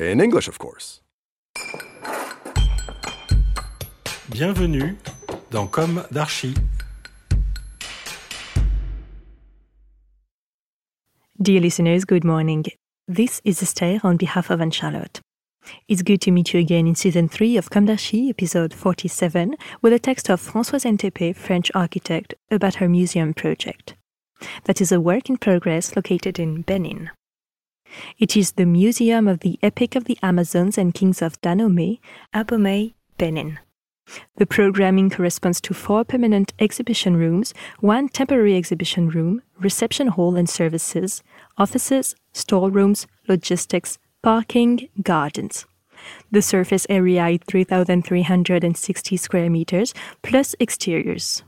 In English, of course. Bienvenue dans Comme d'Archi. Dear listeners, good morning. This is Esther on behalf of Anne Charlotte. It's good to meet you again in season 3 of Comme d'Archi, episode 47, with a text of Françoise N'Thépé, French architect, about her museum project. That is a work in progress located in Benin. It is the Museum of the Epic of the Amazons and Kings of Dahomey, Abomey, Benin. The programming corresponds to four permanent exhibition rooms, one temporary exhibition room, reception hall and services, offices, storerooms, logistics, parking, gardens. The surface area is 3,360 square meters, plus exteriors.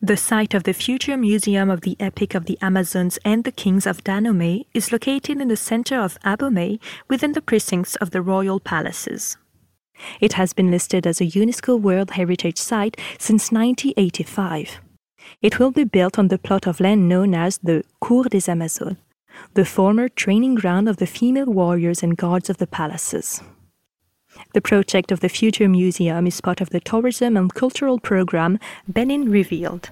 The site of the future Museum of the Epic of the Amazons and the Kings of Dahomey is located in the center of Abomey within the precincts of the royal palaces. It has been listed as a UNESCO World Heritage Site since 1985. It will be built on the plot of land known as the Cour des Amazones, the former training ground of the female warriors and guards of the palaces. The project of the future museum is part of the tourism and cultural program Benin Revealed.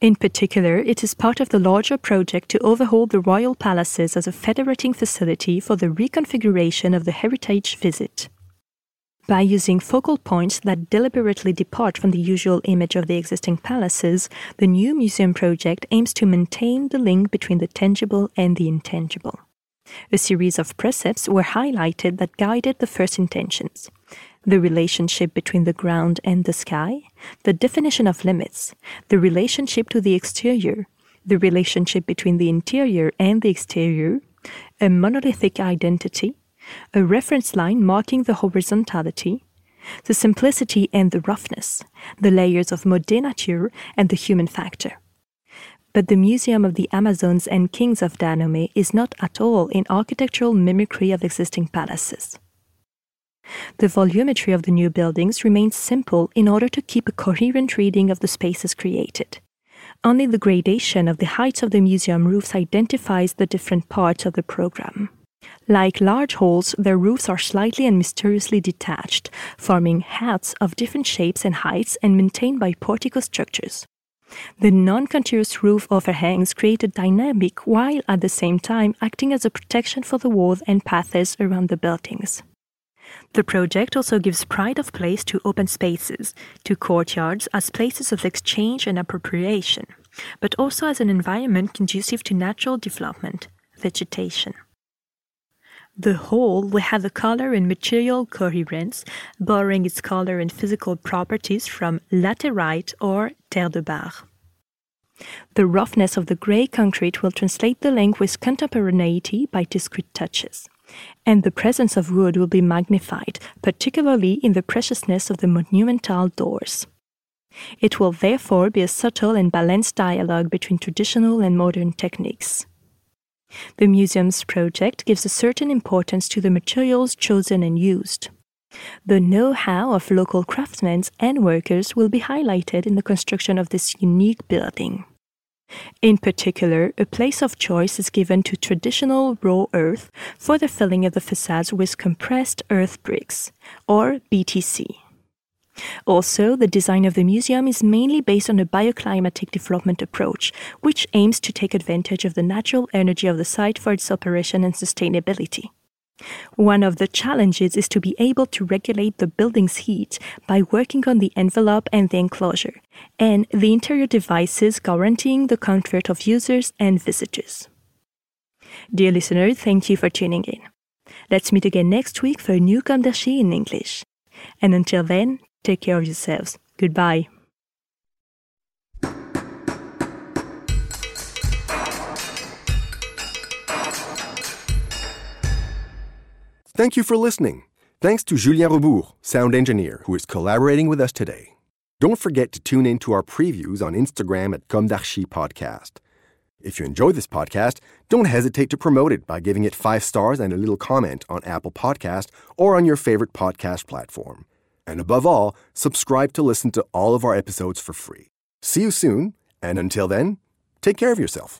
In particular, it is part of the larger project to overhaul the royal palaces as a federating facility for the reconfiguration of the heritage visit. By using focal points that deliberately depart from the usual image of the existing palaces, the new museum project aims to maintain the link between the tangible and the intangible. A series of precepts were highlighted that guided the first intentions the relationship between the ground and the sky, the definition of limits, the relationship to the exterior, the relationship between the interior and the exterior, a monolithic identity, a reference line marking the horizontality, the simplicity and the roughness, the layers of mode nature and the human factor. But the Museum of the Amazons and Kings of Dahomey is not at all in architectural mimicry of existing palaces. The volumetry of the new buildings remains simple in order to keep a coherent reading of the spaces created. Only the gradation of the heights of the museum roofs identifies the different parts of the program. Like large halls, their roofs are slightly and mysteriously detached, forming hats of different shapes and heights and maintained by portico structures. The non continuous roof overhangs create a dynamic while at the same time acting as a protection for the walls and paths around the buildings. The project also gives pride of place to open spaces, to courtyards as places of exchange and appropriation, but also as an environment conducive to natural development, vegetation. The whole will have a color and material coherence, borrowing its color and physical properties from laterite or terre de barre. The roughness of the grey concrete will translate the link with contemporaneity by discrete touches. And the presence of wood will be magnified, particularly in the preciousness of the monumental doors. It will therefore be a subtle and balanced dialogue between traditional and modern techniques. The museum's project gives a certain importance to the materials chosen and used. The know how of local craftsmen and workers will be highlighted in the construction of this unique building. In particular, a place of choice is given to traditional raw earth for the filling of the facades with compressed earth bricks, or BTC. Also, the design of the museum is mainly based on a bioclimatic development approach, which aims to take advantage of the natural energy of the site for its operation and sustainability. One of the challenges is to be able to regulate the building's heat by working on the envelope and the enclosure, and the interior devices guaranteeing the comfort of users and visitors. Dear listener, thank you for tuning in. Let's meet again next week for a new d'Archi in English. And until then, take care of yourselves. Goodbye. Thank you for listening. Thanks to Julien Rebours, sound engineer, who is collaborating with us today. Don't forget to tune in to our previews on Instagram at Comme d'Archi Podcast. If you enjoy this podcast, don't hesitate to promote it by giving it five stars and a little comment on Apple Podcast or on your favorite podcast platform. And above all, subscribe to listen to all of our episodes for free. See you soon, and until then, take care of yourself.